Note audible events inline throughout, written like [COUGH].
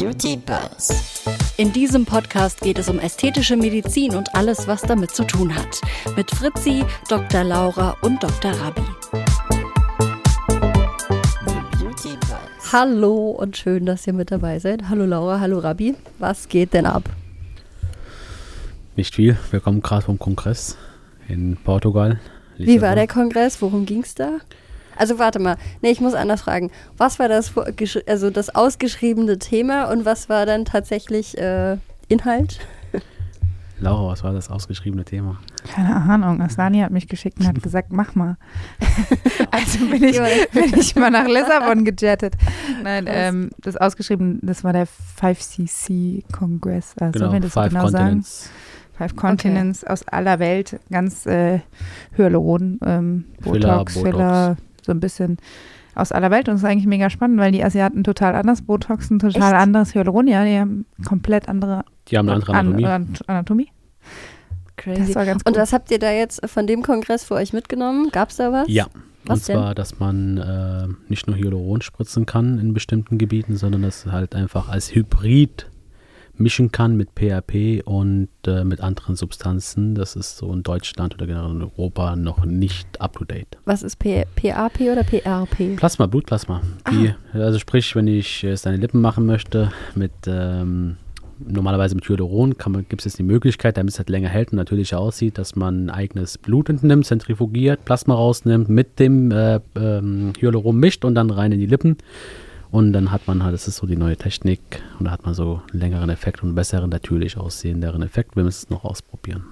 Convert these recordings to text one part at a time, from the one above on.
Beauty Buzz. In diesem Podcast geht es um ästhetische Medizin und alles, was damit zu tun hat. Mit Fritzi, Dr. Laura und Dr. Rabi. Hallo und schön, dass ihr mit dabei seid. Hallo Laura, hallo Rabi. Was geht denn ab? Nicht viel. Wir kommen gerade vom Kongress in Portugal. Wie war der Kongress? Worum ging es da? Also warte mal, nee, ich muss anders fragen. Was war das, also das ausgeschriebene Thema und was war dann tatsächlich äh, Inhalt? [LAUGHS] Laura, was war das ausgeschriebene Thema? Keine Ahnung. Aslani hat mich geschickt und hat [LAUGHS] gesagt, mach mal. [LAUGHS] also bin ich, bin ich mal nach Lissabon gejettet. Nein, ähm, das ausgeschrieben, das war der 5cc-Kongress. Also Genau, wir das Five genau sagen? Continents. Five Continents aus aller Welt, ganz äh, Hyaluron, ähm, Filler, Botox, Botox. Filler, so ein bisschen aus aller Welt. Und das ist eigentlich mega spannend, weil die Asiaten total anders Botox, ein total Echt? anderes Hyaluron. Ja, die haben komplett andere Die haben eine andere Anatomie. An Anatomie. Crazy. Das war ganz Und was habt ihr da jetzt von dem Kongress für euch mitgenommen? Gab es da was? ja. Was und zwar, dass man äh, nicht nur Hyaluron spritzen kann in bestimmten Gebieten, sondern das halt einfach als Hybrid mischen kann mit PRP und äh, mit anderen Substanzen. Das ist so in Deutschland oder generell in Europa noch nicht up to date. Was ist P PAP oder PRP? Plasma, Blutplasma. Die, also sprich, wenn ich jetzt deine Lippen machen möchte mit ähm, normalerweise mit Hyaluron gibt es jetzt die Möglichkeit, damit es halt länger hält und natürlicher aussieht, dass man eigenes Blut entnimmt, zentrifugiert, Plasma rausnimmt, mit dem äh, ähm, Hyaluron mischt und dann rein in die Lippen. Und dann hat man halt, das ist so die neue Technik, und da hat man so einen längeren Effekt und einen besseren, natürlich aussehenderen Effekt. Wir müssen es noch ausprobieren.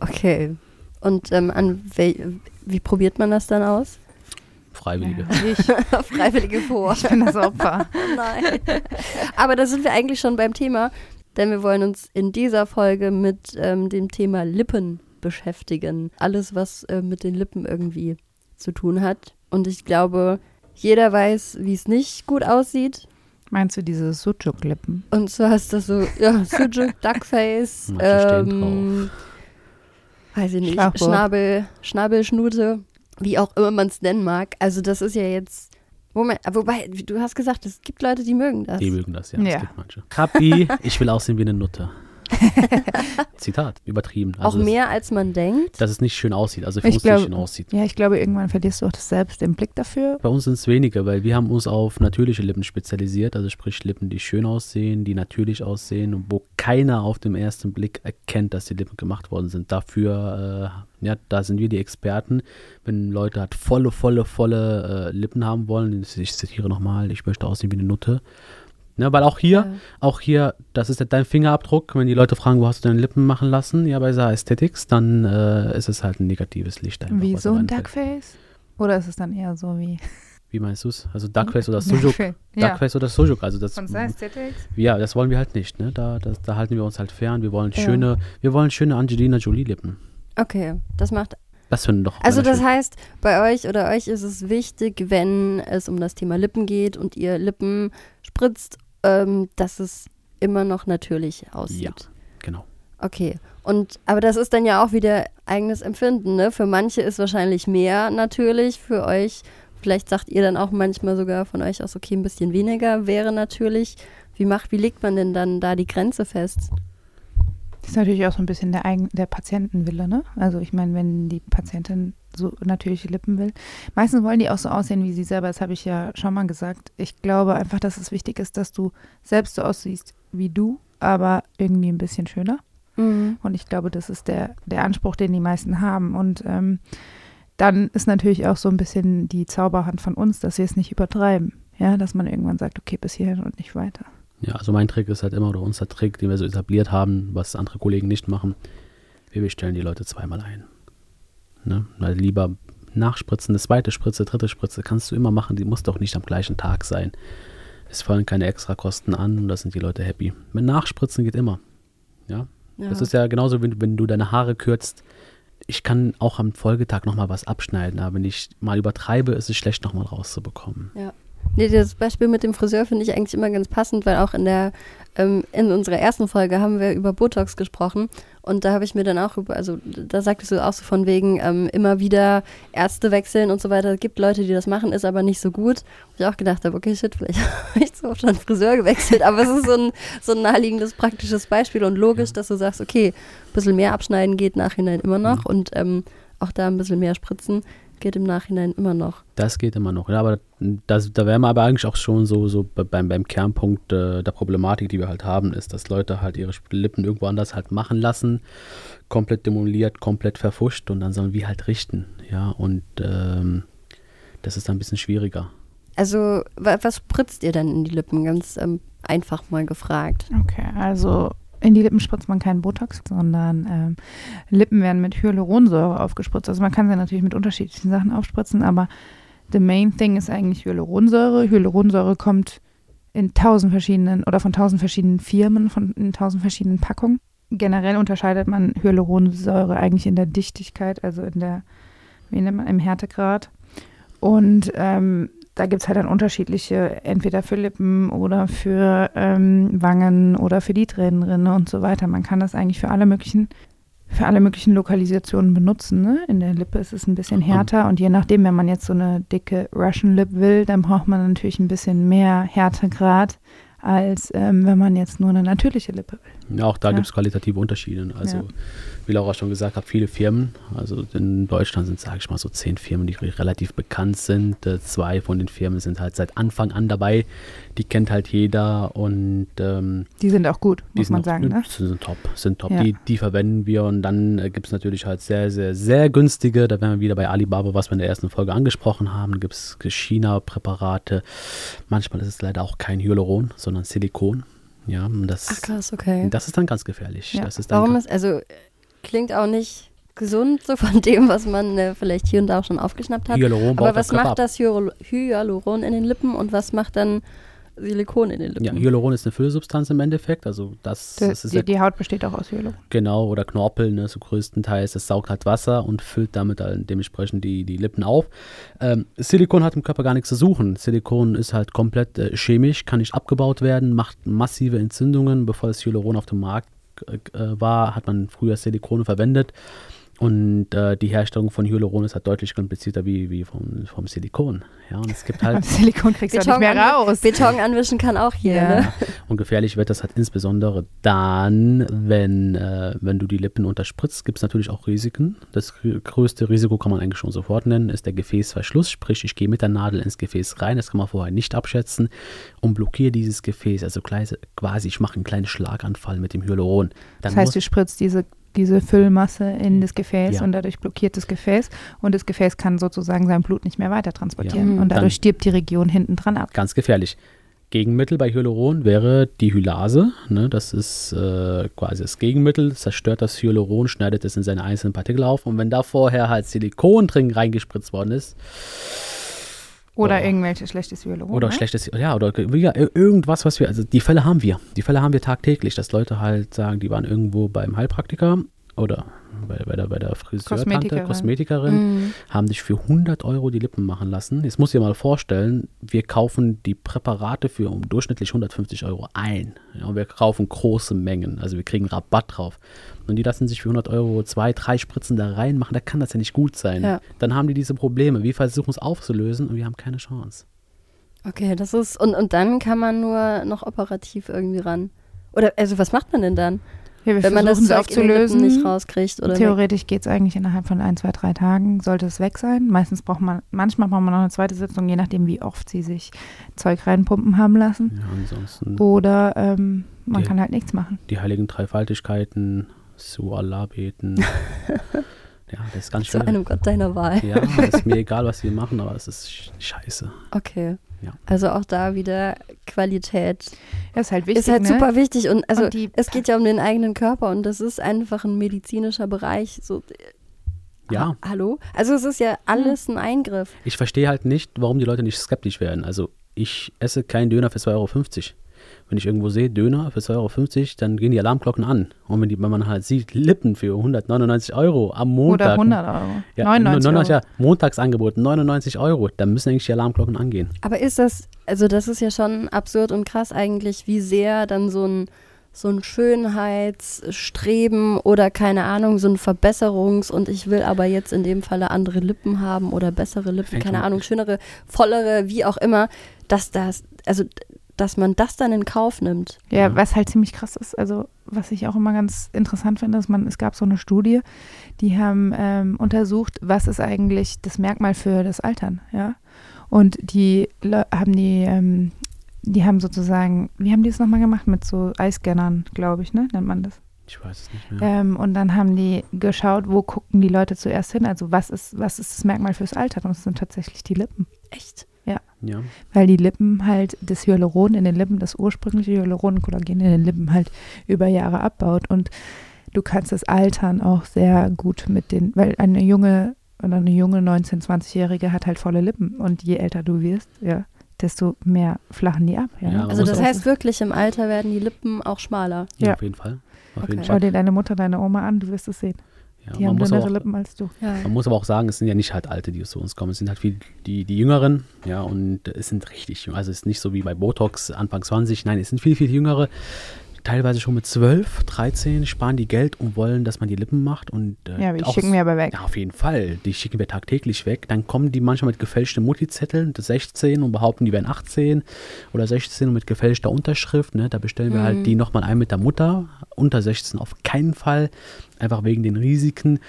Okay. Und ähm, an wel wie probiert man das dann aus? Freiwillige. Ja, ich, [LAUGHS] Freiwillige vor. ich bin das Opfer. [LAUGHS] Nein. Aber da sind wir eigentlich schon beim Thema, denn wir wollen uns in dieser Folge mit ähm, dem Thema Lippen beschäftigen. Alles, was äh, mit den Lippen irgendwie zu tun hat. Und ich glaube, jeder weiß, wie es nicht gut aussieht. Meinst du diese Sucuk-Lippen? Und zwar ist das so, ja, [LAUGHS] Sujuk, Duckface, ähm, weiß ich nicht. Schnabel, Schnabelschnute, wie auch immer man es nennen mag. Also das ist ja jetzt, Moment, wobei, du hast gesagt, es gibt Leute, die mögen das. Die mögen das, ja. Ja. Es gibt manche. Kapi, [LAUGHS] ich will aussehen wie eine Nutte. [LAUGHS] Zitat, übertrieben. auch Also es- mehr, als man denkt. Dass es nicht schön aussieht, also für Ich uns glaub- nicht schön aussieht. Ja, ich glaube, irgendwann verlierst du auch das selbst den Blick dafür. Bei uns sind es weniger, weil wir haben uns auf natürliche Lippen spezialisiert, also sprich Lippen, die schön aussehen, die natürlich aussehen und wo keiner auf den ersten Blick erkennt, dass die Lippen gemacht worden sind. Dafür, äh, ja, da sind wir die Experten. Wenn Leute halt volle, volle, volle äh, Lippen haben wollen, ich zitiere nochmal, ich möchte aussehen wie eine Nutte. Ne, weil auch hier, Ja. auch hier, das ist ja dein Fingerabdruck. Wenn die Leute fragen, wo hast du deine Lippen machen lassen, ja, bei Sa Aesthetics, dann äh, ist es halt ein negatives Licht. einfach, Wie so ein reinfällt. Duckface? Oder ist es dann eher so wie. [LAUGHS] Wie meinst du es? Also Duckface oder Sujuk? Duckface, Ja. Oder Sujuk, also das, Von Aesthetics? ja, das wollen wir halt nicht, ne? Da, das, da halten wir uns halt fern. Wir wollen Ja. schöne, wir wollen schöne Angelina Jolie Lippen. Okay, das macht. Das finden doch. Also das schön. heißt, bei euch oder euch ist es wichtig, wenn es um das Thema Lippen geht und ihr Lippen spritzt, ähm, dass es immer noch natürlich aussieht. Ja. genau. Okay. Und aber das ist dann ja auch wieder eigenes Empfinden, ne? Für manche ist wahrscheinlich mehr natürlich, für euch, vielleicht sagt ihr dann auch manchmal sogar von euch aus, okay, ein bisschen weniger wäre natürlich. Wie macht, wie legt man denn dann da die Grenze fest? Das ist natürlich auch so ein bisschen der, eigen, der Patientenwille, ne? Also ich meine, wenn die Patientin so natürliche Lippen will. Meistens wollen die auch so aussehen wie sie selber, das habe ich ja schon mal gesagt. Ich glaube einfach, dass es wichtig ist, dass du selbst so aussiehst wie du, aber irgendwie ein bisschen schöner. Mhm. Und ich glaube, das ist der, der Anspruch, den die meisten haben. Und ähm, dann ist natürlich auch so ein bisschen die Zauberhand von uns, dass wir es nicht übertreiben. Ja, dass man irgendwann sagt, okay, bis hierhin und nicht weiter. Ja, also mein Trick ist halt immer, oder unser Trick, den wir so etabliert haben, was andere Kollegen nicht machen. Wir bestellen die Leute zweimal ein. Ne? Also lieber nachspritzen, eine zweite Spritze, dritte Spritze kannst du immer machen, die muss doch nicht am gleichen Tag sein. Es fallen keine Extrakosten an und da sind die Leute happy. Mit Nachspritzen geht immer. Ja, Ja. Das ist ja genauso, wenn, wenn du deine Haare kürzt. Ich kann auch am Folgetag nochmal was abschneiden, aber wenn ich mal übertreibe, ist es schlecht, nochmal rauszubekommen. Ja. Nee, das Beispiel mit dem Friseur finde ich eigentlich immer ganz passend, weil auch in der ähm, in unserer ersten Folge haben wir über Botox gesprochen und da habe ich mir dann auch über, also da sagtest du auch so von wegen ähm, immer wieder Ärzte wechseln und so weiter. Es gibt Leute, die das machen, ist aber nicht so gut. Wo ich auch gedacht habe, okay, shit, vielleicht [LAUGHS] habe ich so oft schon Friseur gewechselt, aber es ist so ein, so ein naheliegendes, praktisches Beispiel und logisch, dass du sagst, okay, ein bisschen mehr abschneiden geht nachhinein immer noch und ähm, auch da ein bisschen mehr spritzen geht im Nachhinein immer noch. Das geht immer noch. Ja, aber das, da wären wir aber eigentlich auch schon so, so be- beim, beim Kernpunkt äh, der Problematik, die wir halt haben, ist, dass Leute halt ihre Lippen irgendwo anders halt machen lassen, komplett demoliert, komplett verfuscht und dann sollen wir halt richten. Ja, und ähm, das ist dann ein bisschen schwieriger. Also, wa was spritzt ihr denn in die Lippen? Ganz ähm, einfach mal gefragt. Okay, also in die Lippen spritzt man keinen Botox, sondern ähm, Lippen werden mit Hyaluronsäure aufgespritzt. Also man kann sie natürlich mit unterschiedlichen Sachen aufspritzen, aber the main thing ist eigentlich Hyaluronsäure. Hyaluronsäure kommt in tausend verschiedenen oder von tausend verschiedenen Firmen, von in tausend verschiedenen Packungen. Generell unterscheidet man Hyaluronsäure eigentlich in der Dichtigkeit, also in der, wie nennt man, im Härtegrad. Und ähm, da gibt es halt dann unterschiedliche, entweder für Lippen oder für ähm, Wangen oder für die Tränenrinne und so weiter. Man kann das eigentlich für alle möglichen, für alle möglichen Lokalisationen benutzen. Ne? In der Lippe ist es ein bisschen härter und je nachdem, wenn man jetzt so eine dicke Russian Lip will, dann braucht man natürlich ein bisschen mehr Härtegrad, als ähm, wenn man jetzt nur eine natürliche Lippe will. Ja, auch da Ja. gibt es qualitative Unterschiede. Also, Ja. wie Laura schon gesagt hat, viele Firmen, also in Deutschland sind, sage ich mal, so zehn Firmen, die relativ bekannt sind. Äh, zwei von den Firmen sind halt seit Anfang an dabei. Die kennt halt jeder und ähm, Die sind auch gut, muss man auch- sagen. Ne? Sind top, sind top. Ja. Die, die verwenden wir und dann äh, gibt es natürlich halt sehr, sehr, sehr günstige. Da wären wir wieder bei Alibaba, was wir in der ersten Folge angesprochen haben. Gibt es China-Präparate. Manchmal ist es leider auch kein Hyaluron, sondern Silikon. Ja, das, Ach krass, okay. das ist dann ganz gefährlich. Ja. Das ist dann Warum ist, also klingt auch nicht gesund, so von dem, was man äh, vielleicht hier und da auch schon aufgeschnappt hat. Hyaluron Aber was macht ab. das Hyal- Hyaluron in den Lippen und was macht dann Silikon in den Lippen? Ja, Hyaluron ist eine Füllsubstanz im Endeffekt. Also das, Die, das ist die, ja die Haut besteht auch aus Hyaluron. genau oder Knorpel, ne, so größtenteils. Das saugt halt Wasser und füllt damit dann dementsprechend die, die Lippen auf. Ähm, Silikon hat im Körper gar nichts zu suchen. Silikon ist halt komplett äh, chemisch, kann nicht abgebaut werden, macht massive Entzündungen. Bevor das Hyaluron auf dem Markt äh, war, hat man früher Silikone verwendet. Und äh, die Herstellung von Hyaluron ist halt deutlich komplizierter wie, wie vom, vom Silikon. Ja, und es gibt halt [LAUGHS] Silikon kriegst du nicht mehr an- raus. Beton anwischen kann auch hier, Ja. ne? [LAUGHS] Und gefährlich wird das halt insbesondere dann, wenn, äh, wenn du die Lippen unterspritzt, gibt es natürlich auch Risiken. Das grö- größte Risiko kann man eigentlich schon sofort nennen, ist der Gefäßverschluss. Sprich, ich gehe mit der Nadel ins Gefäß rein, das kann man vorher nicht abschätzen und blockiere dieses Gefäß. Also quasi, ich mache einen kleinen Schlaganfall mit dem Hyaluron. Dann Das heißt, du spritzt diese, diese Füllmasse in das Gefäß Ja. und dadurch blockiert das Gefäß und das Gefäß kann sozusagen sein Blut nicht mehr weiter transportieren Ja. und Dann- dadurch stirbt die Region hinten dran ab. ganz gefährlich. Gegenmittel bei Hyaluron wäre die Hylase. Ne? Das ist äh, quasi das Gegenmittel, zerstört das Hyaluron, schneidet es in seine einzelnen Partikel auf. Und wenn da vorher halt Silikon drin reingespritzt worden ist, Oder irgendwelches schlechtes Hyaluron. Oder ne? schlechtes, ja, oder ja, ir- irgendwas, was wir, also die Fälle haben wir. Die Fälle haben wir tagtäglich, dass Leute halt sagen, die waren irgendwo beim Heilpraktiker oder bei, bei der, bei der Friseurtante, Kosmetikerin. Kosmetikerin, Mhm. haben sich für 100 Euro die Lippen machen lassen. Jetzt muss ich dir mal vorstellen, wir kaufen die Präparate für um durchschnittlich 150 Euro ein. Ja, und wir kaufen große Mengen, also wir kriegen Rabatt drauf. Und die lassen sich für 100 Euro zwei, drei Spritzen da reinmachen, da kann das ja nicht gut sein. Ja. Dann haben die diese Probleme. Wir versuchen es aufzulösen und wir haben keine Chance. Okay, das ist, und, und dann kann man nur noch operativ irgendwie ran. Oder, also was macht man denn dann? Ja, wir wenn man das Zeug aufzulösen. nicht rauskriegt oder Theoretisch geht es eigentlich innerhalb von ein, zwei, drei Tagen, sollte es weg sein. Meistens braucht man, manchmal braucht man noch eine zweite Sitzung, je nachdem, wie oft sie sich Zeug reinpumpen haben lassen. Ja, ansonsten Oder ähm, man Ja. kann halt nichts machen. die heiligen Dreifaltigkeiten, zu Allah beten. [LAUGHS] ja, das ist ganz zu schön. einem Gott deiner Wahl. Ja, ist mir egal, was sie machen, aber es ist sch- scheiße. Okay. Ja. Also auch da wieder Qualität Das ist halt wichtig. ist halt ne? super wichtig und also Und die- es geht ja um den eigenen Körper und das ist einfach ein medizinischer Bereich. So, Ja, ha hallo? Also es ist ja alles ein Eingriff. ich verstehe halt nicht, warum die Leute nicht skeptisch werden. Also ich esse keinen Döner für 2,50 Euro. Wenn ich irgendwo sehe, Döner für 2,50 Euro, dann gehen die Alarmglocken an. Und wenn, die, wenn man halt sieht, Lippen für 199 Euro am Montag. Oder 100 Euro. Ja, 99 99, Euro. ja, Montagsangebot, 99 Euro, dann müssen eigentlich die Alarmglocken angehen. Aber ist das, also das ist ja schon absurd und krass eigentlich, wie sehr dann so ein, so ein Schönheitsstreben oder keine Ahnung, so ein Verbesserungs- und ich will aber jetzt in dem Falle andere Lippen haben oder bessere Lippen, keine. Ahnung, schönere, vollere, wie auch immer, dass das, also dass man das dann in Kauf nimmt. Ja, was halt ziemlich krass ist, also was ich auch immer ganz interessant finde, ist, man, es gab so eine Studie, die haben ähm, untersucht, was ist eigentlich das Merkmal für das Altern, ja. Und die Le- haben die, ähm, die haben sozusagen, wie haben die es nochmal gemacht? Mit so Eiscannern, glaube ich, ne? Nennt man das. Ich weiß es nicht mehr. Ähm, und dann haben die geschaut, wo gucken die Leute zuerst hin? Also was ist, was ist das Merkmal fürs Altern? Und es sind tatsächlich die Lippen. Echt? Ja. Weil die Lippen halt das Hyaluron in den Lippen, das ursprüngliche Hyaluronkollagen in den Lippen halt über Jahre abbaut. Und du kannst das Altern auch sehr gut mit den, weil eine junge oder eine junge 19-, 20-Jährige hat halt volle Lippen. Und je älter du wirst, ja, desto mehr flachen die ab. Ja, Ja, Also das heißt wirklich, im Alter werden die Lippen auch schmaler. ja, Ja. auf jeden Fall. Auf Okay. jeden Schau Fall. dir deine Mutter, deine Oma an, du wirst es sehen. Ja, Die man, haben auch, Lippen als du. Ja. man muss aber auch sagen, es sind ja nicht halt Alte, die zu uns kommen. Es sind halt viel die, die Jüngeren, ja, und es sind richtig jung. Also es ist nicht so wie bei Botox Anfang 20. Nein, es sind viel, viel Jüngere. Teilweise schon mit 12, 13 sparen die Geld und wollen, dass man die Lippen macht. Und, äh, Ja, aber die auch schicken wir aber weg. Ja, auf jeden Fall. Die schicken wir tagtäglich weg. Dann kommen die manchmal mit gefälschten Mutti-Zetteln, das 16 und behaupten, die wären 18 oder 16 und mit gefälschter Unterschrift. Ne? Da bestellen wir Mhm. halt die nochmal ein mit der Mutter. Unter 16 auf keinen Fall. Einfach wegen den Risiken.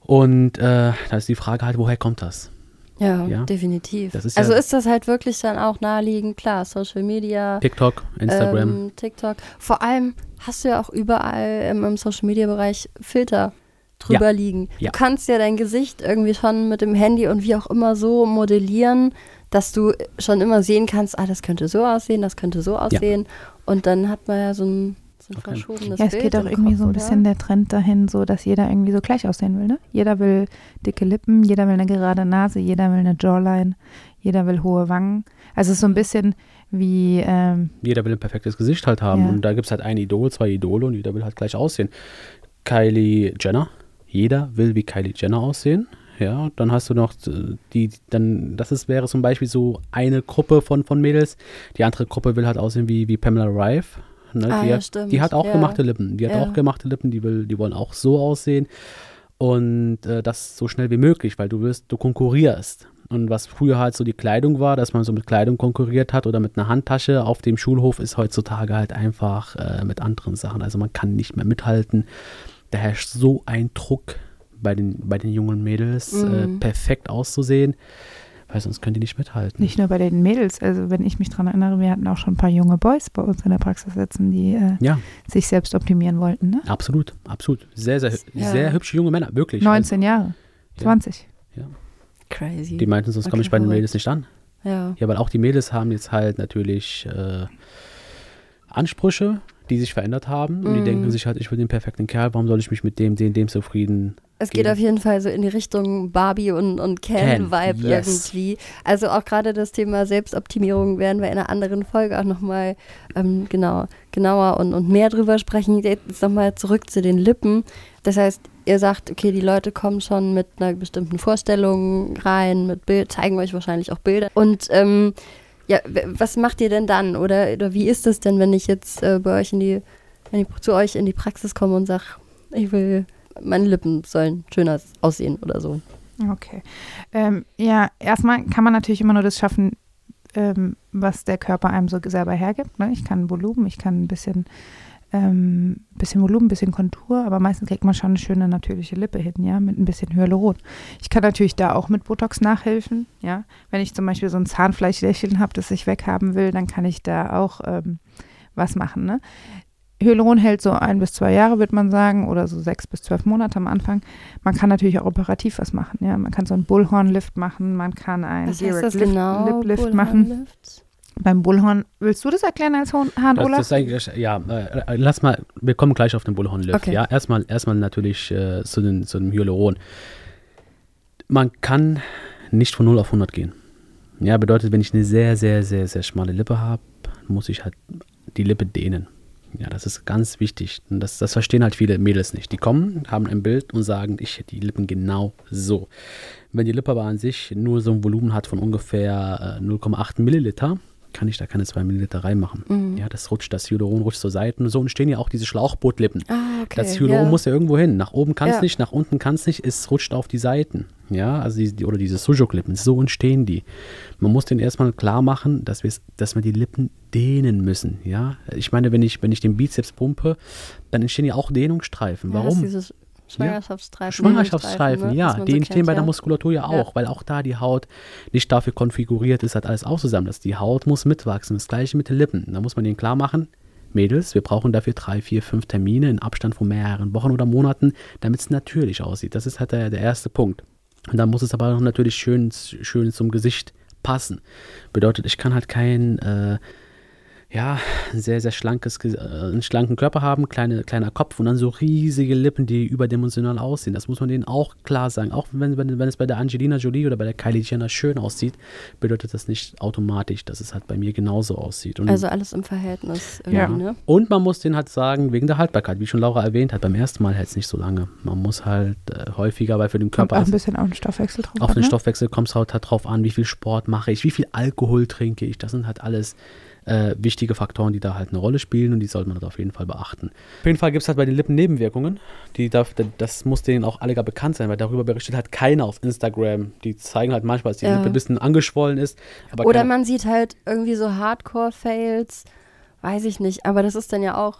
Und äh, da ist die Frage halt, woher kommt das? Ja, Ja. definitiv. Ist ja- also ist das halt wirklich dann auch naheliegend, klar, Social Media, TikTok, Instagram. ähm, TikTok. Vor allem hast du ja auch überall im, im Social Media Bereich Filter drüber Ja. liegen. Ja. Du kannst ja dein Gesicht irgendwie schon mit dem Handy und wie auch immer so modellieren, dass du schon immer sehen kannst, ah, das könnte so aussehen, das könnte so aussehen. Und dann hat man ja so ein, so ein Okay. verschobenes Ja, es Bild geht auch irgendwie Kopf, so ein oder? bisschen der Trend dahin, so dass jeder irgendwie so gleich aussehen will, ne? Jeder will dicke Lippen, jeder will eine gerade Nase, jeder will eine Jawline, jeder will hohe Wangen. Also es ist so ein bisschen wie, ähm, Jeder will ein perfektes Gesicht halt haben. Ja. Und da gibt es halt ein Idol, zwei Idole und jeder will halt gleich aussehen. Kylie Jenner. Jeder will wie Kylie Jenner aussehen. Ja, dann hast du noch äh, die, dann, das ist, wäre zum Beispiel so eine Gruppe von, von Mädels. Die andere Gruppe will halt aussehen wie, wie Pamela Rife. Ne? Ah, die, ja, hat, stimmt. die hat auch Ja. gemachte Lippen. Die hat Ja. auch gemachte Lippen, die, will, die wollen auch so aussehen. Und äh, das so schnell wie möglich, weil du wirst, du konkurrierst. Und was früher halt so die Kleidung war, dass man so mit Kleidung konkurriert hat oder mit einer Handtasche auf dem Schulhof, ist heutzutage halt einfach äh, mit anderen Sachen. Also man kann nicht mehr mithalten. Da herrscht so ein Druck bei den, bei den jungen Mädels, äh, Mhm. perfekt auszusehen, weil sonst können die nicht mithalten. nicht nur bei den Mädels, also wenn ich mich dran erinnere, wir hatten auch schon ein paar junge Boys bei uns in der Praxis sitzen, die äh, Ja, sich selbst optimieren wollten, ne? absolut, absolut. Sehr, sehr, Ja. sehr hübsche junge Männer, wirklich. 19 Jahre, Ja. 20. Crazy. Also, die meinten, sonst komme Okay, ich bei den. Mädels nicht an. ja. Ja, weil auch die Mädels haben jetzt halt natürlich äh, Ansprüche, die sich verändert haben. Und die Mhm. denken sich halt, ich will den perfekten Kerl, warum soll ich mich mit dem, dem, dem zufrieden? Es geht auf jeden Fall so in die Richtung Barbie und, und Ken-Vibe Ken, yes. irgendwie. Also auch gerade das Thema Selbstoptimierung werden wir in einer anderen Folge auch nochmal ähm, genau, genauer und, und mehr drüber sprechen. Jetzt nochmal zurück zu den Lippen. Das heißt, ihr sagt, okay, die Leute kommen schon mit einer bestimmten Vorstellung rein, mit Bild, zeigen euch wahrscheinlich auch Bilder. Und ähm, ja, was macht ihr denn dann? Oder, oder wie ist es denn, wenn ich jetzt äh, bei euch in die, wenn ich zu euch in die Praxis komme und sage, ich will meine Lippen sollen schöner aussehen oder so. Okay. Ähm, ja, erstmal kann man natürlich immer nur das schaffen, ähm, was der Körper einem so selber hergibt. Ne? Ich kann Volumen, ich kann ein bisschen, ähm, bisschen Volumen, ein bisschen Kontur, aber meistens kriegt man schon eine schöne natürliche Lippe hin, ja, mit ein bisschen Hyaluron. Ich kann natürlich da auch mit Botox nachhelfen, ja. Wenn ich zum Beispiel so ein Zahnfleischlächeln habe, das ich weghaben will, dann kann ich da auch ähm, was machen, ne? Hyaluron hält so ein bis zwei Jahre, würde man sagen, oder so sechs bis zwölf Monate am Anfang. Man kann natürlich auch operativ was machen. Ja, man kann so einen Bullhorn-Lift machen, man kann einen Direct Lift, genau? Lip Lift machen. Bullhornlift? Beim Bullhorn, willst du das erklären als Hahn, Das, Olaf? das eigentlich, ja, äh, lass mal, wir kommen gleich auf den Bullhorn Lift. Okay. Ja, erstmal, erstmal natürlich äh, zu, den, zu dem Hyaluron. Man kann nicht von 0 auf 100 gehen. Ja, bedeutet, wenn ich eine sehr, sehr, sehr, sehr schmale Lippe habe, muss ich halt die Lippe dehnen. Ja, das ist ganz wichtig. Und das, das verstehen halt viele Mädels nicht. Die kommen, haben ein Bild und sagen, ich hätte die Lippen genau so. Wenn die Lippe aber an sich nur so ein Volumen hat von ungefähr äh, 0,8 Milliliter, kann ich da keine 2 Milliliter reinmachen. Mhm. Ja, das rutscht, das Hyaluron rutscht zur Seite. Und so entstehen ja auch diese Schlauchbootlippen. Ah, okay. Das Hyaluron ja. muss ja irgendwo hin. Nach oben kann es Ja. nicht, nach unten kann es nicht, es rutscht auf die Seiten. Ja, also die, oder diese Sujuk-Lippen, so entstehen die. Man muss denen erstmal klar machen, dass, dass wir die Lippen dehnen müssen. Ja, ich meine, wenn ich, wenn ich den Bizeps pumpe, dann entstehen ja auch Dehnungsstreifen. Ja, Warum? dieses Schwangerschaftsstreifen. Schwangerschaftsstreifen, ne, ja, man die so entstehen bei der. Muskulatur ja auch, Ja. weil auch da die Haut nicht dafür konfiguriert ist, hat alles auch zusammen. Dass die Haut muss mitwachsen. Das gleiche mit den Lippen. Da muss man denen klar machen, Mädels, wir brauchen dafür drei, vier, fünf Termine in Abstand von mehreren Wochen oder Monaten, damit es natürlich aussieht. Das ist halt der, der erste Punkt. Und dann muss es aber auch natürlich schön, schön zum Gesicht passen. Bedeutet, ich kann halt kein äh, ja, ein sehr, sehr schlankes, äh, einen schlanken Körper haben, kleine, kleiner Kopf und dann so riesige Lippen, die überdimensional aussehen. Das muss man denen auch klar sagen. Auch wenn, wenn, wenn es bei der Angelina Jolie oder bei der Kylie Jenner schön aussieht, bedeutet das nicht automatisch, dass es halt bei mir genauso aussieht. Und, Also alles im Verhältnis Ja. ne? und man muss denen halt sagen, wegen der Haltbarkeit, wie schon Laura erwähnt hat, beim ersten Mal hält es nicht so lange. Man muss halt äh, häufiger, weil für den Kommt Körper auch ein ist- bisschen auf den Stoffwechsel drauf auf an, den ne? Stoffwechsel kommt es halt drauf an, wie viel Sport mache ich, wie viel Alkohol trinke ich. Das sind halt alles äh, wichtige Faktoren, die da halt eine Rolle spielen und die sollte man halt auf jeden Fall beachten. Auf jeden Fall gibt es halt bei den Lippen Nebenwirkungen. Die darf, das muss denen auch alle gar bekannt sein, weil darüber berichtet halt keiner auf Instagram. Die zeigen halt manchmal, dass die Ja. Lippe ein bisschen angeschwollen ist. Aber Oder man sieht halt irgendwie so Hardcore-Fails, weiß ich nicht, aber das ist dann ja auch,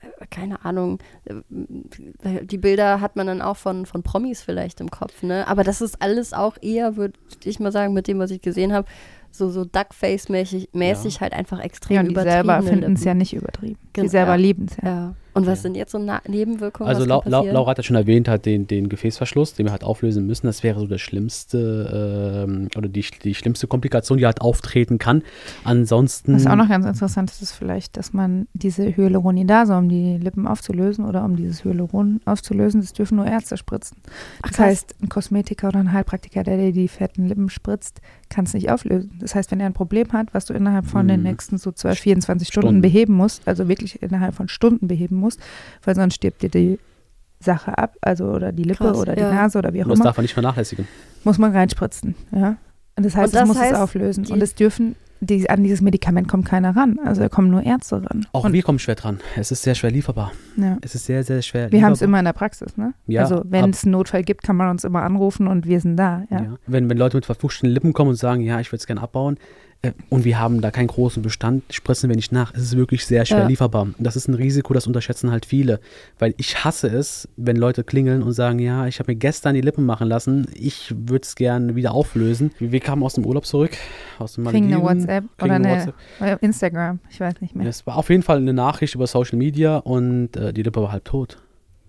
äh, keine Ahnung, äh, die Bilder hat man dann auch von, von Promis vielleicht im Kopf, ne? Aber das ist alles auch eher, würde ich mal sagen, mit dem, was ich gesehen habe, so, so Duckface-mäßig mäßig halt einfach extrem Ja, und die übertrieben. selber finden es ja nicht übertrieben. Gen- Die selber ja. lieben es ja. Ja. Und was Ja. sind jetzt so Na Nebenwirkungen? Also Lau passieren? Laura hat ja schon erwähnt, hat den, den Gefäßverschluss, den wir halt auflösen müssen. Das wäre so das schlimmste ähm, oder die, die schlimmste Komplikation, die halt auftreten kann. Ansonsten. Was auch noch ganz interessant ist, ist vielleicht, dass man diese Hyaluronidase, um die Lippen aufzulösen oder um dieses Hyaluron aufzulösen, das dürfen nur Ärzte spritzen. Das heißt, ein Kosmetiker oder ein Heilpraktiker, der dir die fetten Lippen spritzt, kann es nicht auflösen. Das heißt, wenn er ein Problem hat, was du innerhalb von den Mhm. nächsten so 12, 24 Stunden, Stunden. beheben musst, also wirklich innerhalb von Stunden beheben musst, weil sonst stirbt dir die Sache ab, also oder die Lippe Krass, oder ja. die Nase oder wie auch das immer, darf man nicht vernachlässigen. muss man reinspritzen. Ja? Und das heißt, Und das es muss heißt, es auflösen. Und es dürfen, die, an dieses Medikament kommt keiner ran. Also da kommen nur Ärzte ran. Auch Und, wir kommen schwer dran. Es ist sehr schwer lieferbar. ja. Es ist sehr, sehr schwer Wir haben es immer in der Praxis, ne? Ja, also wenn es einen Notfall gibt, kann man uns immer anrufen und wir sind da. Ja. Ja. Wenn, wenn Leute mit verfuschten Lippen kommen und sagen, ja, ich würde es gerne abbauen und wir haben da keinen großen Bestand, spritzen wir nicht nach. Es ist wirklich sehr schwer Ja. lieferbar. Das ist ein Risiko, das unterschätzen halt viele. Weil ich hasse es, wenn Leute klingeln und sagen, ja, ich habe mir gestern die Lippen machen lassen, ich würde es gerne wieder auflösen. Wir kamen aus dem Urlaub zurück, aus dem Kriegen eine Malediven, WhatsApp oder eine WhatsApp. oder Instagram, ich weiß nicht mehr. Es war auf jeden Fall eine Nachricht über Social Media und äh, die Lippe war halb tot.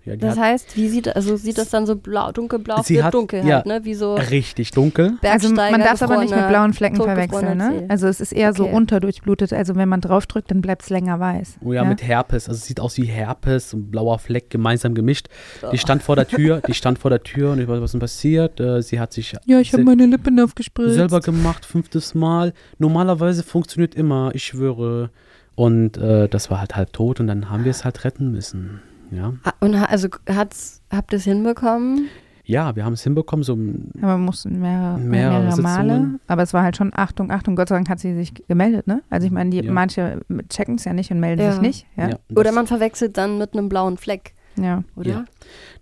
Ja, Das hat heißt, wie sieht, also sieht das dann so blau, dunkelblau, Sie wird hat- dunkel ja. halt, ne? Wie so richtig dunkel. Also man darf es aber nicht mit blauen Flecken verwechseln, ne? Also es ist eher so Okay. unterdurchblutet. Also wenn man draufdrückt, dann bleibt es länger weiß. Oh ja, mit Herpes. Also es sieht aus wie Herpes und blauer Fleck gemeinsam gemischt. Die stand vor der Tür, die stand vor der Tür und ich weiß, was denn passiert. Äh, sie hat sich ja, ich habe meine Lippen aufgespritzt. selber gemacht, fünftes Mal. Normalerweise funktioniert immer, ich schwöre. Und äh, das war halt halb tot und dann haben wir es halt retten müssen. Ja, Und ha- also hat's, habt ihr es hinbekommen? ja wir haben es hinbekommen. So, Aber wir mussten mehrere, Mehrere mehrere Male. Aber es war halt schon Achtung, Achtung. Gott sei Dank hat sie sich gemeldet, ne? Also ich meine, die Ja. manche checken es ja nicht und melden Ja. sich nicht. Ja. ja, Oder man verwechselt dann mit einem blauen Fleck, ja. oder? Ja.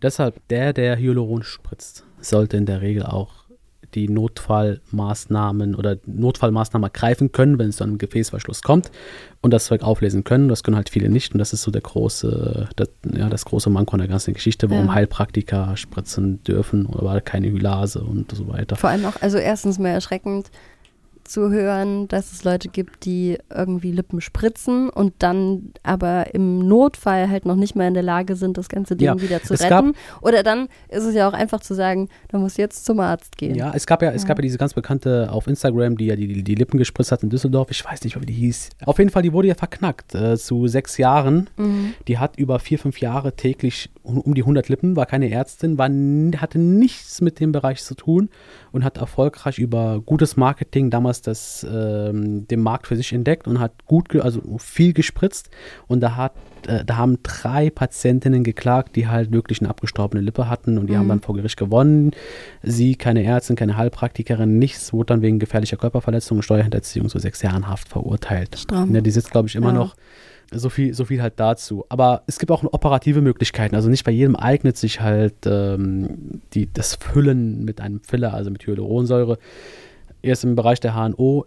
Deshalb, der, der Hyaluron spritzt, sollte in der Regel auch die Notfallmaßnahmen oder Notfallmaßnahmen ergreifen können, wenn es zu einem Gefäßverschluss kommt und das Zeug auflesen können. Das können halt viele nicht und das ist so der große, das, ja, das große Manko an der ganzen Geschichte, warum Ja. Heilpraktiker spritzen dürfen oder keine Hylase und so weiter. Vor allem auch, also erstens mehr erschreckend zu hören, dass es Leute gibt, die irgendwie Lippen spritzen und dann aber im Notfall halt noch nicht mal in der Lage sind, das ganze Ding Ja, wieder zu es retten. Oder dann ist es ja auch einfach zu sagen, du musst jetzt zum Arzt gehen. Ja, es gab ja, es Ja. gab ja diese ganz bekannte auf Instagram, die ja die, die Lippen gespritzt hat in Düsseldorf. Ich weiß nicht, wie die hieß. Auf jeden Fall, die wurde ja verknackt äh, zu sechs Jahren. Mhm. Die hat über vier, fünf Jahre täglich um um die 100 Lippen, war keine Ärztin, war, hatte nichts mit dem Bereich zu tun und hat erfolgreich über gutes Marketing damals das, ähm, den Markt für sich entdeckt und hat gut, also viel gespritzt. Und da hat äh, da haben drei Patientinnen geklagt, die halt wirklich eine abgestorbene Lippe hatten und die haben Mhm. dann vor Gericht gewonnen. Sie, keine Ärztin, keine Heilpraktikerin, nichts, wurde dann wegen gefährlicher Körperverletzung und Steuerhinterziehung zu sechs Jahren Haft verurteilt. Stramm. Ne, die sitzt, glaube ich, immer Ja. noch. So viel, so viel halt dazu. Aber es gibt auch operative Möglichkeiten. Also nicht bei jedem eignet sich halt ähm, die, das Füllen mit einem Filler, also mit Hyaluronsäure. Erst im Bereich der HNO,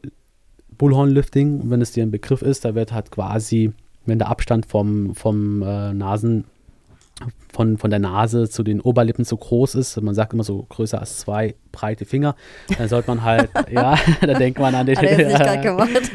Bullhorn-Lifting, wenn es dir ein Begriff ist, da wird halt quasi, wenn der Abstand vom, vom äh, Nasen, von, von der Nase zu den Oberlippen zu groß ist, man sagt immer so größer als zwei breite Finger, dann sollte man halt, [LAUGHS] ja, da denkt man an den. Hat er jetzt nicht gerade gemacht.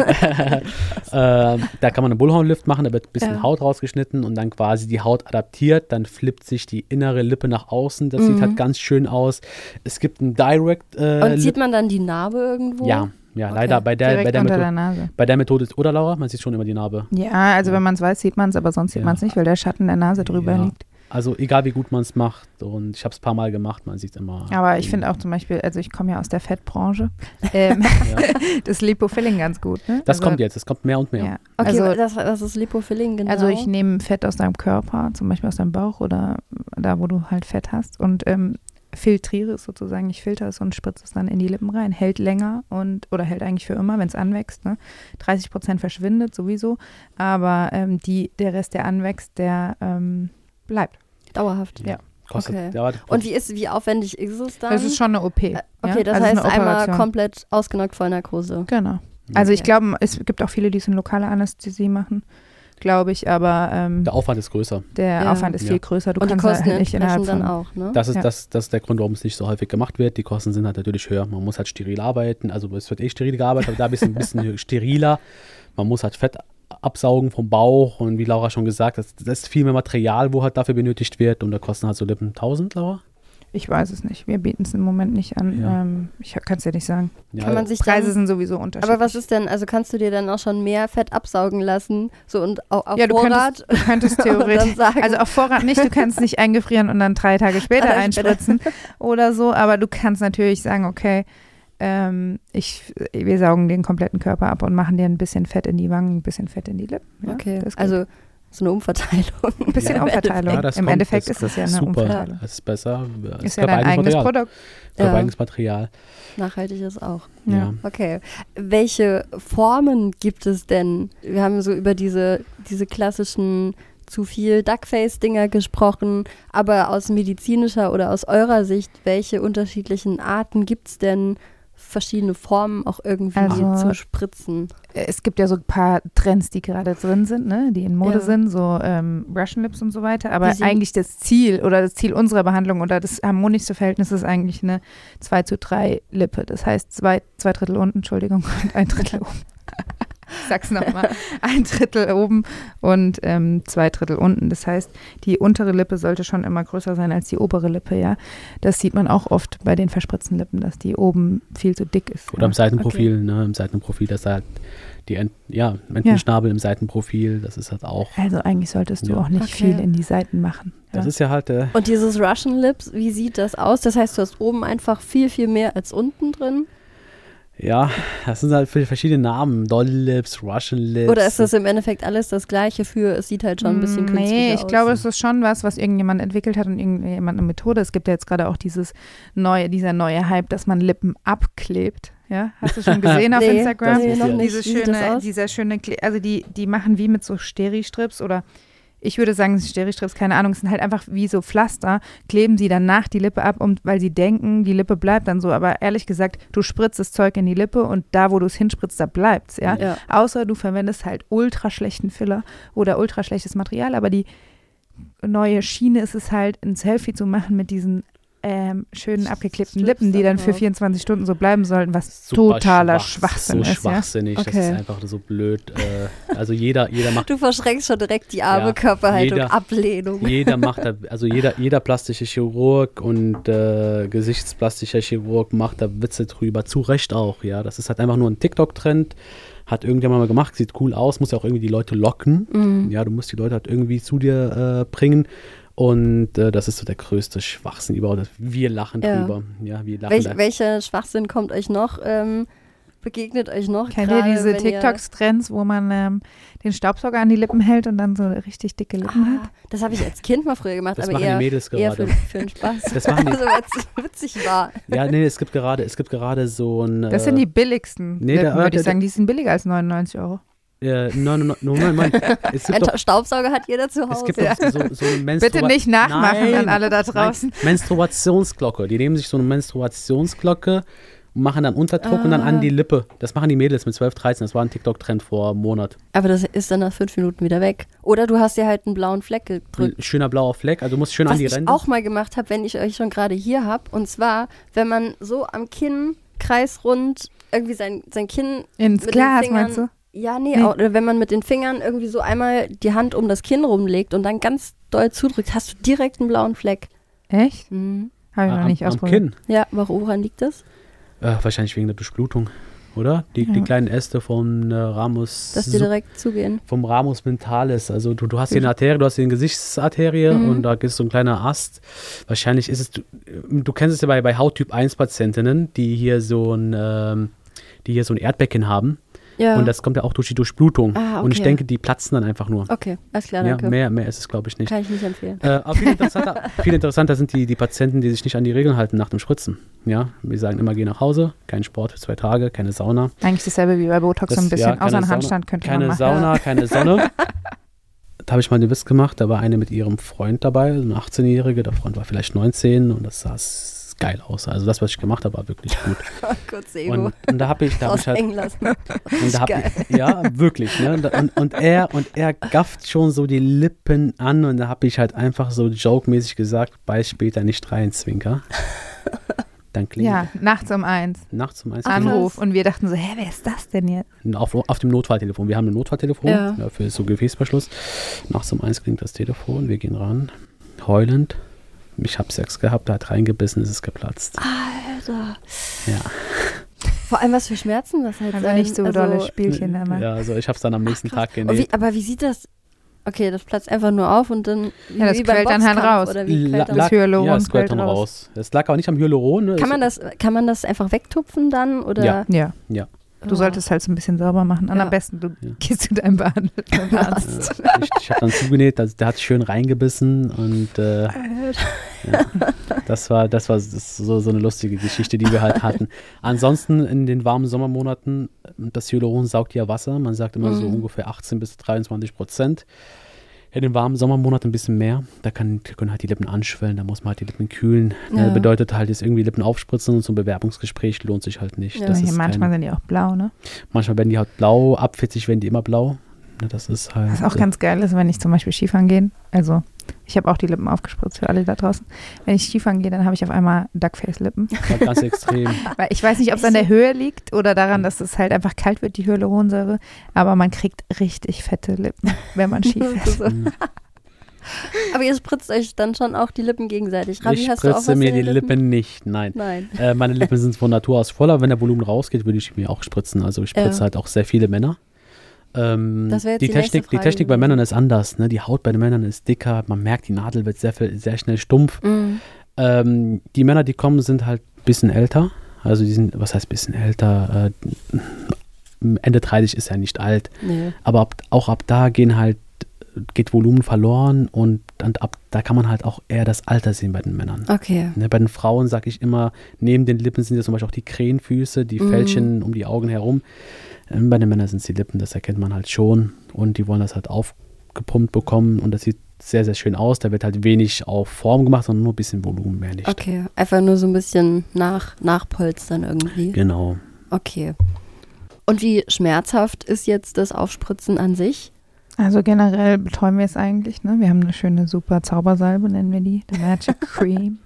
äh, da kann man einen Bullhornlift machen, da wird ein bisschen Ja. Haut rausgeschnitten und dann quasi die Haut adaptiert, dann flippt sich die innere Lippe nach außen, das sieht Mhm. halt ganz schön aus. Es gibt ein Direct äh, Und sieht man dann die Narbe irgendwo? Ja, ja, Okay. leider bei der, bei, der Methode, der bei der Methode ist, oder Laura, man sieht schon immer die Narbe. Ja, also wenn man es weiß, sieht man es, aber sonst sieht Ja. man es nicht, weil der Schatten der Nase drüber Ja. liegt. Also egal wie gut man es macht und ich habe es ein paar Mal gemacht, man sieht immer. Aber ich finde auch zum Beispiel, also ich komme ja aus der Fettbranche, [LAUGHS] ähm, [LAUGHS] das Lipofilling ganz gut. Ne? Das also, kommt jetzt, es kommt mehr und mehr. Ja. Okay, also, das, das ist Lipofilling, genau. also ich nehme Fett aus deinem Körper, zum Beispiel aus deinem Bauch oder da, wo du halt Fett hast und ähm, filtriere es sozusagen, ich filter es und spritze es dann in die Lippen rein. Hält länger und oder hält eigentlich für immer, wenn es anwächst. Ne? 30 Prozent verschwindet sowieso, aber ähm, die, der Rest, der anwächst, der ähm, bleibt. Dauerhaft. Ja. Kostet, Okay. ja, Und wie ist, wie aufwendig ist es dann? Das ist schon eine OP. Äh, ja? Okay, das Also es heißt einmal komplett ausgenockt Vollnarkose. Genau. Also ich Okay. glaube, es gibt auch viele, die es in lokaler Anästhesie machen, glaube ich, aber ähm, der Aufwand ist größer. der Ja. Aufwand ist Ja. viel größer. Du Und die kannst Kosten halt nicht innerhalb dann auch, ne? Das ist, Ja. das, das ist der Grund, warum es nicht so häufig gemacht wird. Die Kosten sind halt natürlich höher. Man muss halt steril arbeiten. Also es wird eh steril gearbeitet, aber da ist es ein bisschen [LAUGHS] steriler. Man muss halt Fett absaugen vom Bauch und wie Laura schon gesagt hat, das, ist viel mehr Material, wo halt dafür benötigt wird und da kosten halt so Lippen 1000, Laura. Ich weiß es nicht. Wir bieten es im Moment nicht an. Ja. Ähm, ich kann es dir nicht sagen. Ja, Kann man sich Preise dann, sind sowieso unterschiedlich. aber was ist denn, also kannst du dir dann auch schon mehr Fett absaugen lassen, so und au- auf ja, du Vorrat? könntest, du könntest [LAUGHS] theoretisch. sagen, Also auf Vorrat nicht, du kannst nicht eingefrieren und dann Drei Tage [LAUGHS] später. einspritzen oder so, aber du kannst natürlich sagen, okay, ähm, ich, wir saugen den kompletten Körper ab und machen dir ein bisschen Fett in die Wangen, ein bisschen Fett in die Lippen. Ja, okay, das also so eine Umverteilung. ein bisschen [LAUGHS] Ja. Umverteilung. Ja, das Im kommt, Endeffekt das- ist es ja das eine super. Umverteilung. Es ist besser. Es Ist ja dein eigenes Material. Produkt. Ja. Ja. eigenes Material. Nachhaltig ist auch. Ja. Ja. Okay. Welche Formen gibt es denn? Wir haben so über diese, diese klassischen zu viel Duckface-Dinger gesprochen, aber aus medizinischer oder aus eurer Sicht, welche unterschiedlichen Arten gibt es denn, verschiedene Formen auch irgendwie Also- zu spritzen? Es gibt ja so ein paar Trends, die gerade drin sind, ne? die in Mode Ja. sind, so ähm, Russian Lips und so weiter. Aber eigentlich das Ziel oder das Ziel unserer Behandlung oder das harmonischste Verhältnis ist eigentlich eine 2 zu 3 Lippe. Das heißt zwei, zwei Drittel unten, Entschuldigung, und [LAUGHS] ein Drittel oben. Ich sag's nochmal. Ein Drittel oben und ähm, zwei Drittel unten. Das heißt, die untere Lippe sollte schon immer größer sein als die obere Lippe, ja. Das sieht man auch oft bei den verspritzten Lippen, dass die oben viel zu dick ist. Oder ja. im Seitenprofil, ne? Im Seitenprofil, das halt die Ent ja, Entenschnabel im Seitenprofil, das ist halt auch. Also eigentlich solltest du Ja. auch nicht Okay. viel in die Seiten machen. Das ja. ist ja halt äh, Und dieses Russian Lips, wie sieht das aus? Das heißt, du hast oben einfach viel, viel mehr als unten drin? Ja, das sind halt verschiedene Namen. Doll Lips, Russian Lips. Oder ist das im Endeffekt alles das Gleiche für, es sieht halt schon ein bisschen künstlicher Nee, ich aus? glaube, es ist schon was, was irgendjemand entwickelt hat und irgendjemand eine Methode. Es gibt ja jetzt gerade auch dieses neue, dieser neue Hype, dass man Lippen abklebt. Ja, hast du schon [LAUGHS] gesehen auf Nee, Instagram? das nee. Diese Wie sieht das schöne, aus? dieser schöne, also die, die machen wie mit so Steri-Strips oder ich würde sagen, es Steri-Strips, keine Ahnung, es sind halt einfach wie so Pflaster, kleben sie danach die Lippe ab, um, weil sie denken, die Lippe bleibt dann so. Aber ehrlich gesagt, du spritzt das Zeug in die Lippe und da, wo du es hinspritzt, da bleibt's, ja. Ja. Außer du verwendest halt ultra schlechten Filler oder ultra schlechtes Material, aber die neue Schiene ist es halt, ein Selfie zu machen mit diesen ähm, schönen abgeklebten Lippen, die dann da für drauf. 24 Stunden so bleiben sollten, was Super totaler schwach- Schwachsinn so ist. Ja? schwachsinnig, das Okay. ist einfach so blöd. Äh, also jeder, jeder macht Du verschränkst schon direkt die arme Ja, Körperhaltung, jeder- Ablehnung. Jeder [LAUGHS] macht da, also jeder, jeder plastische Chirurg und äh, gesichtsplastischer Chirurg macht da Witze drüber. Zu Recht auch, ja. Das ist halt einfach nur ein TikTok-Trend. Hat irgendjemand mal gemacht, sieht cool aus, muss ja auch irgendwie die Leute locken. Mhm. Ja, du musst die Leute halt irgendwie zu dir äh, bringen. Und äh, das ist so der größte Schwachsinn überhaupt. Wir lachen Ja. drüber. Ja, wir lachen Welch, da. welcher Schwachsinn kommt euch noch? Ähm, begegnet euch noch? Kennt ihr gerade, diese wenn ihr- TikToks-Trends, wo man ähm, den Staubsauger an die Lippen hält und dann so richtig dicke Lippen Ah, hat? das habe ich als Kind mal früher gemacht, Das aber machen eher, die Mädels eher für, gerade. für den Spaß. Das machen die- [LAUGHS] also, weil es witzig war. Ja, nee, es gibt gerade, es gibt gerade so ein. Das sind die billigsten nee, Lippen, der- würde ich sagen. Die sind billiger als 99 Euro. Äh, nein, nein. Es gibt Ein doch, Staubsauger hat jeder zu es Hause. gibt doch so, so eine Menstrua Bitte nicht nachmachen Nein, an alle da draußen. Nein, Menstruationsglocke. Die nehmen sich so eine Menstruationsglocke und machen dann Unterdruck und dann Ah. an die Lippe. Das machen die Mädels mit 12, 13. Das war ein TikTok-Trend vor einem Monat. aber das ist dann nach fünf Minuten wieder weg. Oder du hast dir halt einen blauen Fleck gedrückt. Ein schöner blauer Fleck. Also du musst schön Was an die ich Ränder. auch mal gemacht habe, wenn ich euch schon gerade hier habe. Und zwar, wenn man so am Kinn kreisrund irgendwie sein, sein Kinn Ins mit Glas, meinst du? Ja, nee, Nee. Auch, oder wenn man mit den Fingern irgendwie so einmal die Hand um das Kinn rumlegt und dann ganz doll zudrückt, hast du direkt einen blauen Fleck. Echt? Mhm. Habe ich noch am, nicht am ausprobiert. Kinn. Ja, woran liegt das? Äh, wahrscheinlich wegen der Besplutung, oder? Die, die Ja. kleinen Äste vom äh, Ramus. Dass die direkt zugehen. vom Ramus mentalis. Also du, du hast hier eine Arterie, du hast hier eine Gesichtsarterie Mhm. und da ist so ein kleiner Ast. Wahrscheinlich ist es, du, du kennst es ja bei, bei Hauttyp 1 Patientinnen, die hier so ein, ähm, die hier so ein Erdbecken haben. Ja. Und das kommt ja auch durch die Durchblutung. Ah, Und ich okay. denke, die platzen dann einfach nur. okay, alles klar, ja, danke. mehr, mehr ist es, glaube ich, nicht. Kann ich nicht empfehlen. Äh, aber viel interessanter, [LAUGHS] viel interessanter sind die, die Patienten, die sich nicht an die Regeln halten nach dem Spritzen. Ja, wir sagen immer, geh nach Hause, kein Sport für zwei Tage, keine Sauna. Eigentlich dasselbe wie bei Botox, so ein Das- bisschen. ja, keine Außer ein Sauna- Handstand könnte Keine man machen. Sauna, [LAUGHS] keine Sonne. da habe ich mal einen Witz gemacht, da war eine mit ihrem Freund dabei, so eine 18-Jährige, der Freund war vielleicht 19 und das sah s- geil aus. Also das, was ich gemacht habe, war wirklich gut. [LAUGHS] Kurz Ego. Und, und da habe ich, da hab Aus ich halt, [LAUGHS] und da hab Geil. ich, ja, wirklich, ne? Und, und, und er und er gafft schon so die Lippen an und da habe ich halt einfach so joke-mäßig gesagt, beiß später nicht rein, Zwinker. [LAUGHS] Dann klingt Ja, nachts um eins. nachts um eins Anruf. Und wir dachten so, hä, wer ist das denn jetzt? Auf, auf dem Notfalltelefon. Wir haben ein Notfalltelefon Ja. ja. für so Gefäßverschluss. Nachts um eins klingt das Telefon, wir gehen ran, heulend. Ich habe Sex gehabt, er hat reingebissen, es ist geplatzt. Alter. Ja. Vor allem was für Schmerzen das halt Also sein. nicht so also, dolle Spielchen immer. ja, also ich habe es dann am nächsten Tag Und wie, genäht. aber wie sieht das? Okay, das platzt einfach nur auf und dann wie, Ja, das wie quält dann halt raus. Oder wie La- quält dann das Hyaluron ja, es quält quält dann raus. raus. Es lag aber nicht am Hyaluron. Ne? kann, man Es- das, kann man das einfach wegtupfen dann? Oder? Ja. Ja, Ja. Du solltest halt so ein bisschen sauber machen. Und Ja. am besten, du Ja. gehst zu deinem behandelnden Arzt. Ja, ich ich habe dann zugenäht, also der hat schön reingebissen und äh, ja, das war, das war das so, so eine lustige Geschichte, die wir halt hatten. Ansonsten in den warmen Sommermonaten, das Hyaluron saugt ja Wasser, man sagt immer so Mhm. ungefähr 18 bis 23 Prozent. In den warmen Sommermonaten ein bisschen mehr, da kann, können halt die Lippen anschwellen, da muss man halt die Lippen kühlen. Ja. Ja. bedeutet halt jetzt irgendwie Lippen aufspritzen und so ein Bewerbungsgespräch lohnt sich halt nicht. Ja. Das ist manchmal kein, sind die auch blau, ne? manchmal werden die halt blau, ab 40 werden die immer blau. Ne, Das ist halt. Was auch äh, ganz geil ist, wenn ich zum Beispiel Skifahren gehe. Also, ich habe auch die Lippen aufgespritzt für alle da draußen. Wenn ich Skifahren gehe, dann habe ich auf einmal Duckface-Lippen. ganz extrem. [LAUGHS] Weil ich weiß nicht, ob es an der Höhe liegt oder daran, dass es halt einfach kalt wird, die Hyaluronsäure. Aber man kriegt richtig fette Lippen, wenn man [LAUGHS] Ski fährt. So. [LAUGHS] Aber ihr spritzt euch dann schon auch die Lippen gegenseitig. Rabi, ich hast du auch was spritze mir die Lippen nicht, nein. Nein. Äh, meine Lippen sind von Natur aus voller. Wenn der Volumen rausgeht, würde ich mir auch spritzen. Also ich spritze Ja. halt auch sehr viele Männer. Ähm, Das jetzt die, die Technik, die Frage Technik bei. Männern ist anders. Ne? Die Haut bei den Männern ist dicker. Man merkt, die Nadel wird sehr, viel- sehr schnell stumpf. Mhm. Ähm, die Männer, die kommen, sind halt ein bisschen älter. Also die sind, was heißt ein bisschen älter? Äh, Ende 30 ist ja nicht alt. Nee. Aber ab, auch ab da gehen halt, geht Volumen verloren und, und ab da kann man halt auch eher das Alter sehen bei den Männern. Okay. Ne, bei den Frauen sage ich immer, neben den Lippen sind ja zum Beispiel auch die Krähenfüße, die Mhm. Fältchen um die Augen herum. Ähm, bei den Männern sind es die Lippen, das erkennt man halt schon. Und die wollen das halt aufgepumpt bekommen und das sieht sehr, sehr schön aus. Da wird halt wenig auf Form gemacht, sondern nur ein bisschen Volumen, mehr nicht. Okay. Einfach nur so ein bisschen nach, nachpolstern irgendwie. Genau. Okay. Und wie schmerzhaft ist jetzt das Aufspritzen an sich? Also generell betreuen wir es eigentlich. Ne? Wir haben eine schöne super Zaubersalbe, nennen wir die. The Magic [LAUGHS] Cream.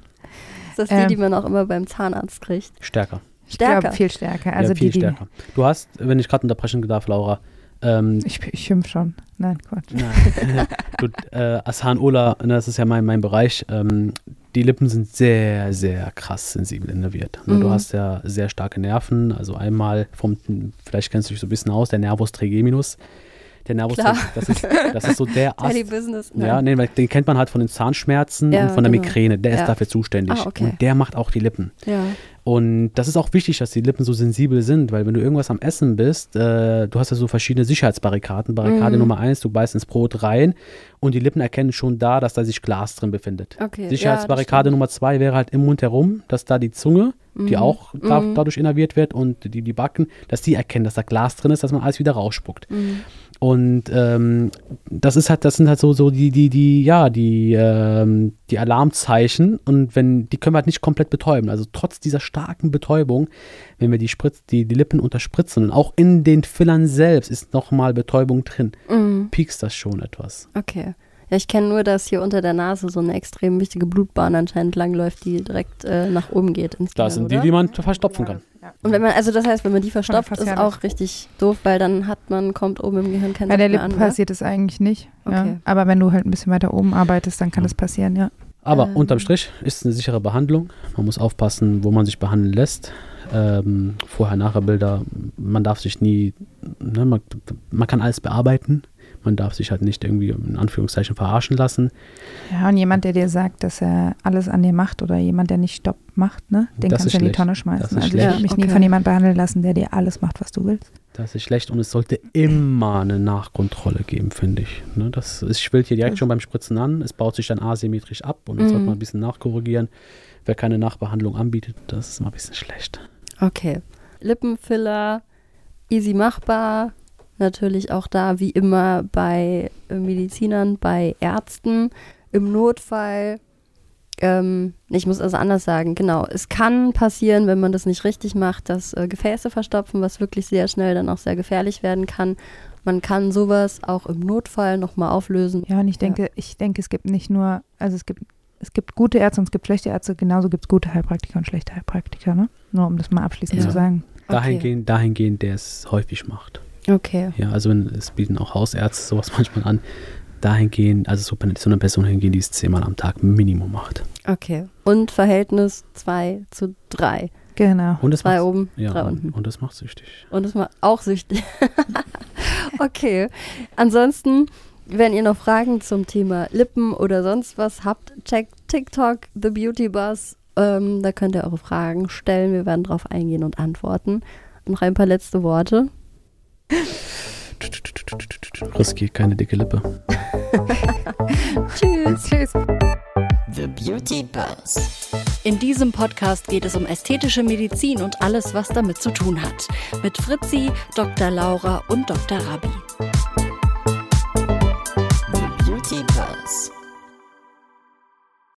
Ist das die, Ähm. die man auch immer beim Zahnarzt kriegt? Stärker. Ich Stärker. glaube, viel stärker. Also ja, viel die, stärker. Du hast, wenn ich gerade unterbrechen darf, Laura, ähm, Ich, ich schimpf schon. Nein, Quatsch. Nein. [LAUGHS] du, äh, Asan Ola, ne, das ist ja mein, mein Bereich. Ähm, die Lippen sind sehr, sehr krass sensibel innerviert. Ne, Du Mhm. hast ja sehr starke Nerven. Also einmal vom, vielleicht kennst du dich so ein bisschen aus, der Nervus trigeminus. Der Nervus, Klar. das ist, das ist so der [LAUGHS] Ast. Business. Ja, nee, weil den kennt man halt von den Zahnschmerzen Ja, und von der genau. Migräne. Der Ja. ist dafür zuständig. Ah, okay. Und der macht auch die Lippen. ja. Und das ist auch wichtig, dass die Lippen so sensibel sind, weil wenn du irgendwas am Essen bist, äh, du hast ja so verschiedene Sicherheitsbarrikaden. Barrikade Mhm. Nummer eins, du beißt ins Brot rein und die Lippen erkennen schon da, dass da sich Glas drin befindet. Okay. Sicherheitsbarrikade ja, Nummer zwei wäre halt im Mund herum, dass da die Zunge, die Mhm. auch da, Mhm. dadurch innerviert wird und die, die Backen, dass die erkennen, dass da Glas drin ist, dass man alles wieder rausspuckt. Mhm. Und ähm, das ist halt, das sind halt so, so die, die, die, ja, die, ähm, die Alarmzeichen. Und wenn, die können wir halt nicht komplett betäuben. Also trotz dieser starken Betäubung, wenn wir die Spritz, die, die Lippen unterspritzen und auch in den Fillern selbst ist nochmal Betäubung drin, Mhm. piekst das schon etwas. Okay. Ja, ich kenne nur, dass hier unter der Nase so eine extrem wichtige Blutbahn anscheinend langläuft, die direkt äh, nach oben geht ins Das Gehirn, sind die, oder? die man verstopfen kann. Und wenn man, also das heißt, wenn man die verstopft, ist Fasziale. auch richtig doof, weil dann hat man, kommt oben im Gehirn kein Bei der Lippe an, passiert es eigentlich nicht. Ja. Okay. Aber wenn du halt ein bisschen weiter oben arbeitest, dann kann das passieren, ja. Aber Ähm. unterm Strich ist es eine sichere Behandlung. Man muss aufpassen, wo man sich behandeln lässt. Ähm, Vorher-Nachher-Bilder, man darf sich nie, ne, man, man kann alles bearbeiten. Man darf sich halt nicht irgendwie in Anführungszeichen verarschen lassen. Ja, und jemand, der dir sagt, dass er alles an dir macht oder jemand, der nicht Stopp macht, ne, den Das kannst du in die. Tonne Das schmeißen. ist Also ich schlecht. würde mich Ja, nie okay. von jemandem behandeln lassen, der dir alles macht, was du willst. Das ist schlecht und es sollte immer eine Nachkontrolle geben, finde ich. Ne, das ist, schwillt hier direkt schon beim Spritzen an. Es baut sich dann asymmetrisch ab und dann Mhm. sollte man ein bisschen nachkorrigieren. Wer keine Nachbehandlung anbietet, das ist mal ein bisschen schlecht. Okay. Lippenfiller, easy machbar. Natürlich auch da, wie immer, bei äh, Medizinern, bei Ärzten. Im Notfall, ähm, ich muss also anders sagen, genau, es kann passieren, wenn man das nicht richtig macht, dass äh, Gefäße verstopfen, was wirklich sehr schnell dann auch sehr gefährlich werden kann. Man kann sowas auch im Notfall nochmal auflösen. Ja, und ich denke, ich denke, es gibt nicht nur, also es gibt, es gibt gute Ärzte und es gibt schlechte Ärzte, genauso gibt es gute Heilpraktiker und schlechte Heilpraktiker, ne? Nur um das mal abschließend Ja. zu sagen. Dahingehend, dahingehend, der es häufig macht. Okay. Ja, also wenn, es bieten auch Hausärzte sowas [LAUGHS] manchmal an. Dahingehend, also so, so eine Person hingehen, die es zehnmal am Tag Minimum macht. Okay. Und Verhältnis 2 zu 3. Genau. Und es Zwei macht, oben, ja, drei und, unten. und das macht süchtig. Und das war auch süchtig. [LAUGHS] okay. Ansonsten, wenn ihr noch Fragen zum Thema Lippen oder sonst was habt, checkt TikTok, The Beauty Buzz. Ähm, da könnt ihr eure Fragen stellen. Wir werden drauf eingehen und antworten. Noch ein paar letzte Worte. Riskier keine dicke Lippe. Tschüss. Tschüss. The Beauty Buzz. In diesem Podcast geht es um ästhetische Medizin und alles, was damit zu tun hat. Mit Fritzi, Dr. Laura und Dr. Rabi.